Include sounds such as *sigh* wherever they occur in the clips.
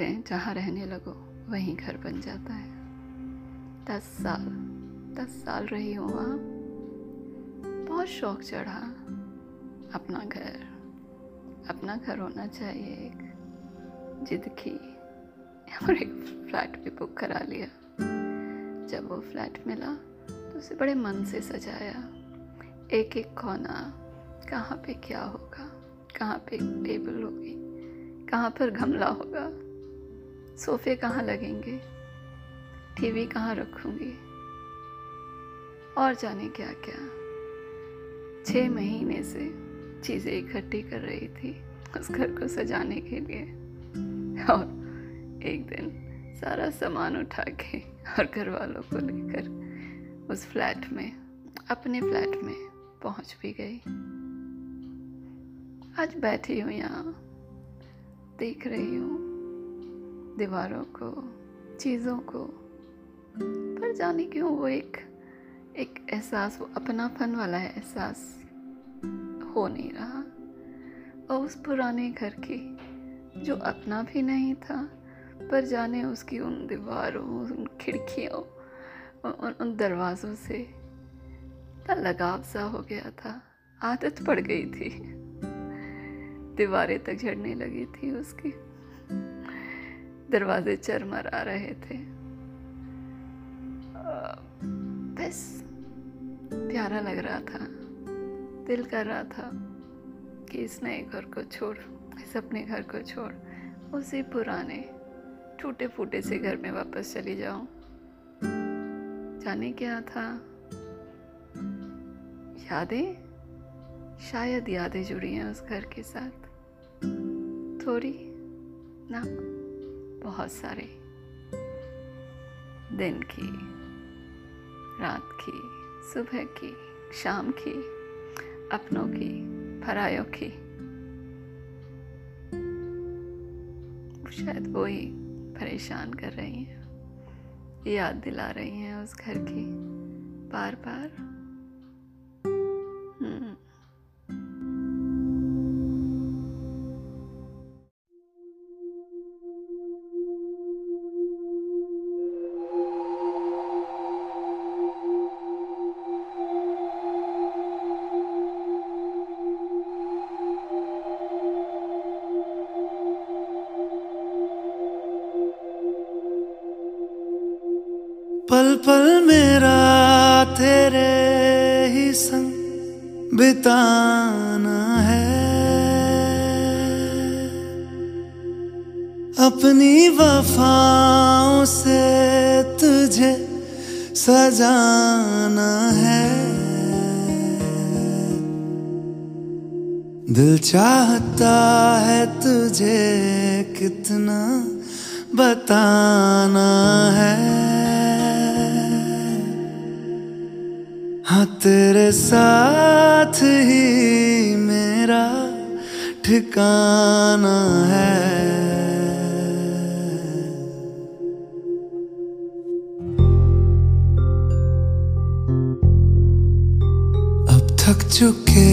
कहते हैं, जहाँ रहने लगो, वहीं घर बन जाता है। दस साल दस साल रही हूँ वहाँ। बहुत शौक चढ़ा। अपना घर अपना घर होना चाहिए एक जिद की, और एक फ्लैट भी बुक करा लिया। जब वो फ्लैट मिला तो उसे बड़े मन से सजाया। एक एक कोना, कहाँ पे क्या होगा, कहाँ पे टेबल होगी, कहाँ पर गमला होगा सोफे कहाँ लगेंगे? टीवी कहाँ रखूँगी? और जाने क्या क्या छः महीने से चीज़ें इकट्ठी कर रही थी उस घर को सजाने के लिए। और एक दिन सारा सामान उठा के और घर वालों को लेकर उस फ्लैट में, अपने फ्लैट में पहुँच भी गई। आज बैठी हूँ यहाँ, देख रही हूँ दीवारों को चीज़ों को। पर जाने क्यों वो एक एक एहसास वो अपनापन वाला एहसास हो नहीं रहा? और उस पुराने घर की जो अपना भी नहीं था पर जाने उसकी उन दीवारों उन खिड़कियों उन, उन दरवाज़ों से इतना लगाव सा हो गया था। आदत पड़ गई थी। दीवारें तक झड़ने लगी थी उसकी। दरवाजे चरमर रहे थे। बस, प्यारा लग रहा था। दिल कर रहा था कि इस नए घर को छोड़, इस अपने घर को छोड़, उसी पुराने टूटे फूटे से घर में वापस चली जाऊँ। जाने क्या था? यादें? शायद यादें जुड़ी हैं उस घर के साथ। थोड़ी ना। बहुत सारे दिन की, रात की, सुबह की, शाम की, अपनों की, परायों की। शायद वो ही परेशान कर रही हैं, याद दिला रही हैं उस घर की बार बार हम्म। पल पल मेरा तेरे ही संग बिताना है। अपनी वफाओं से तुझे सजाना है। दिल चाहता है तुझे कितना बताना है। हाँ तेरे साथ ही मेरा ठिकाना है। अब थक चुके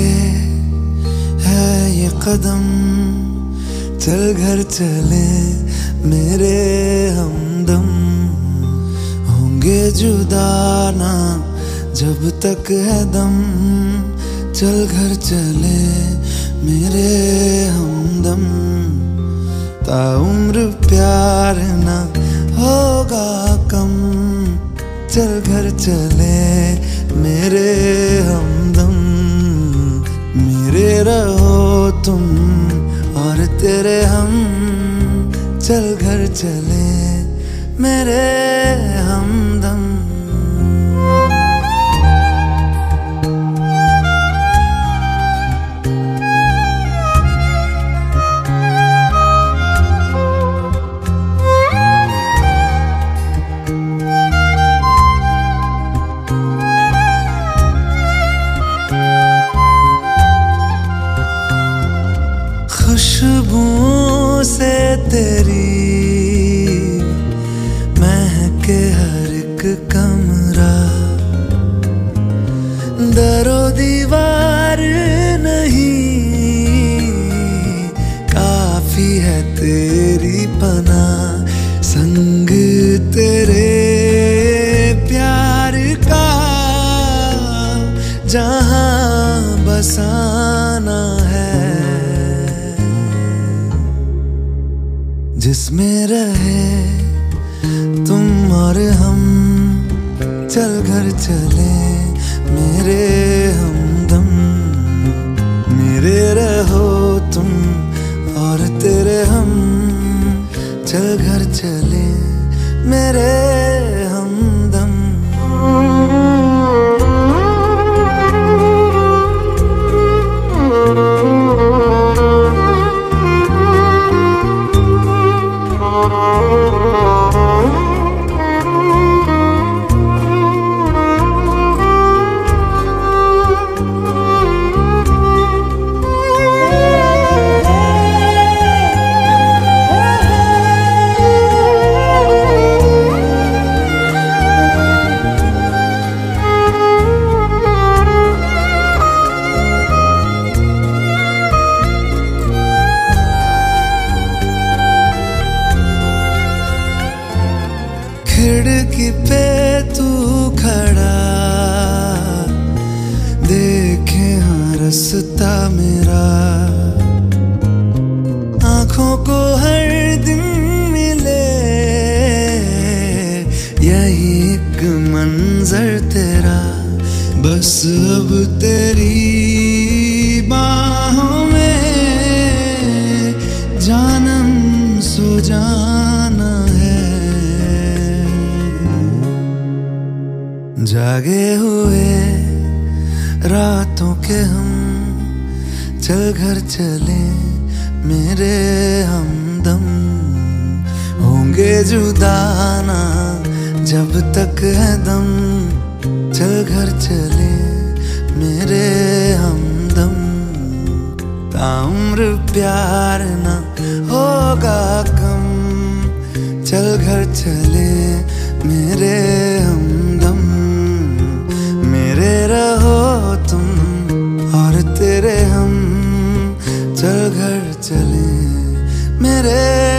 है ये कदम, चल घर चले मेरे हमदम। होंगे जुदा ना जब तक है दम, चल घर चले मेरे हमदम। ताउम्र प्यार ना होगा कम, चल घर चले मेरे हमदम। मेरे रहो तुम और तेरे हम, चल घर चले मेरे हमदम खुशबू से तेरी जिसमें रहे तुम और हम, चल घर चले मेरे हमदम। मेरे रहो तुम और तेरे हम, चल घर चले मेरे तेरा, बस अब तेरी बाहों में जानम सो जाना है। जागे हुए रातों के हम, चल घर चले मेरे हमदम होंगे जुदाना जब तक है दम। चल घर चले मेरे हमदम। ताम्र प्यार ना होगा कम। चल घर चले मेरे हमदम। मेरे रहो तुम और तेरे हम। चल घर चले मेरे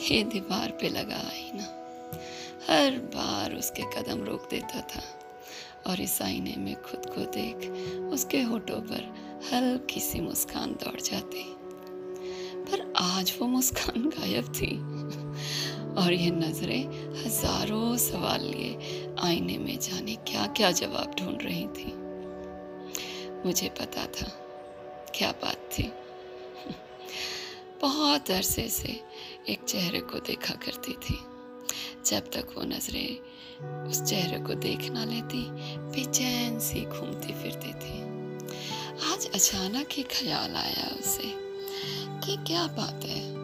ये दीवार पे लगा आईना। हर बार उसके कदम रोक देता था और इस आईने में खुद को देख उसके होठों पर हल्की सी मुस्कान दौड़ जाती। पर आज वो मुस्कान गायब थी और ये नज़रें हज़ारों सवाल लिए आईने में जाने क्या क्या जवाब ढूंढ रही थी। मुझे पता था क्या बात थी। बहुत अरसे से एक चेहरे को देखा करती थी। जब तक वो नज़रें उस चेहरे को देख ना लेती, बेचैन सी घूमती फिरती थी। आज अचानक ही ख्याल आया उसे कि क्या बात है।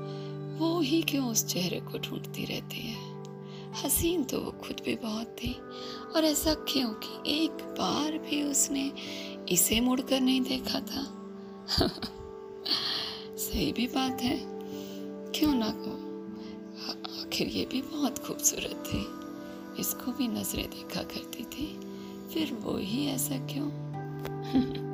वो ही क्यों उस चेहरे को ढूंढती रहती है? हसीन तो वो खुद भी बहुत थी और ऐसा क्यों कि एक बार भी उसने इसे मुड़कर नहीं देखा था? *laughs* सही भी बात है। क्यों ना कहो आखिर ये भी बहुत खूबसूरत थी। इसको भी नज़रें देखा करती थी। फिर वो ही ऐसा क्यों? *laughs*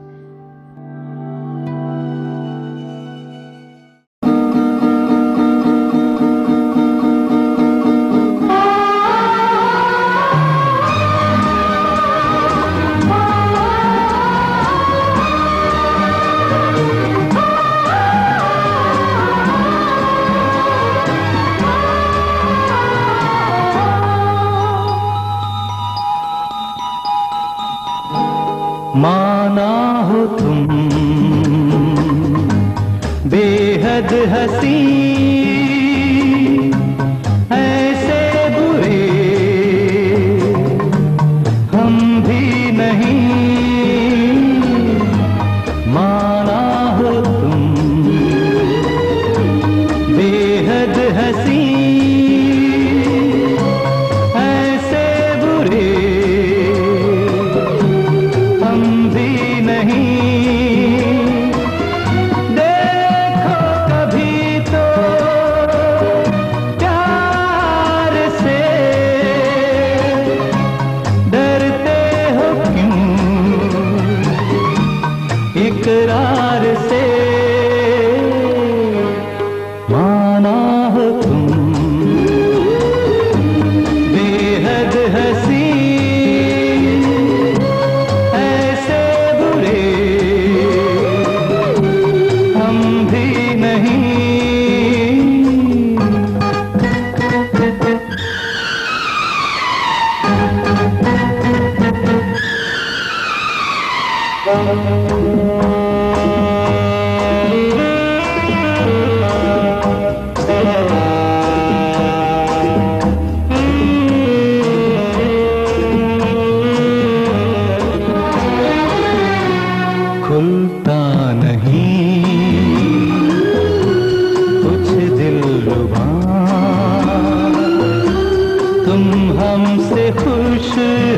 हमसे खुश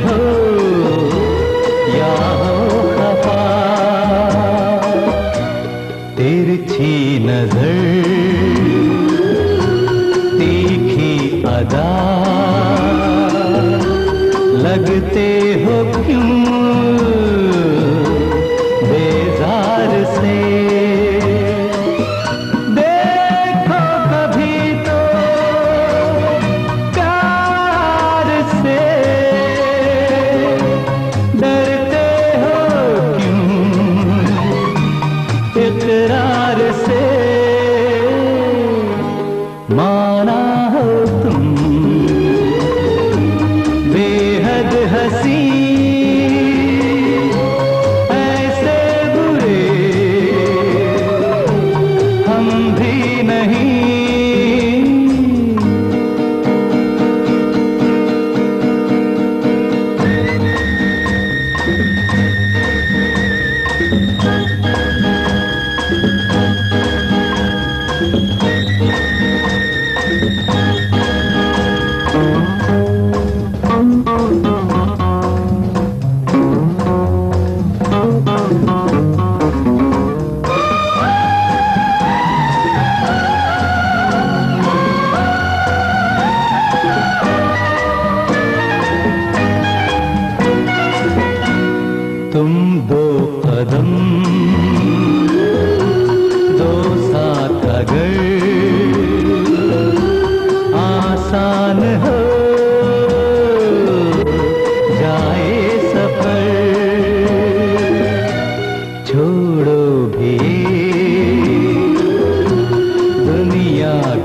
हो या சீனதழ்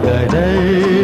கடல்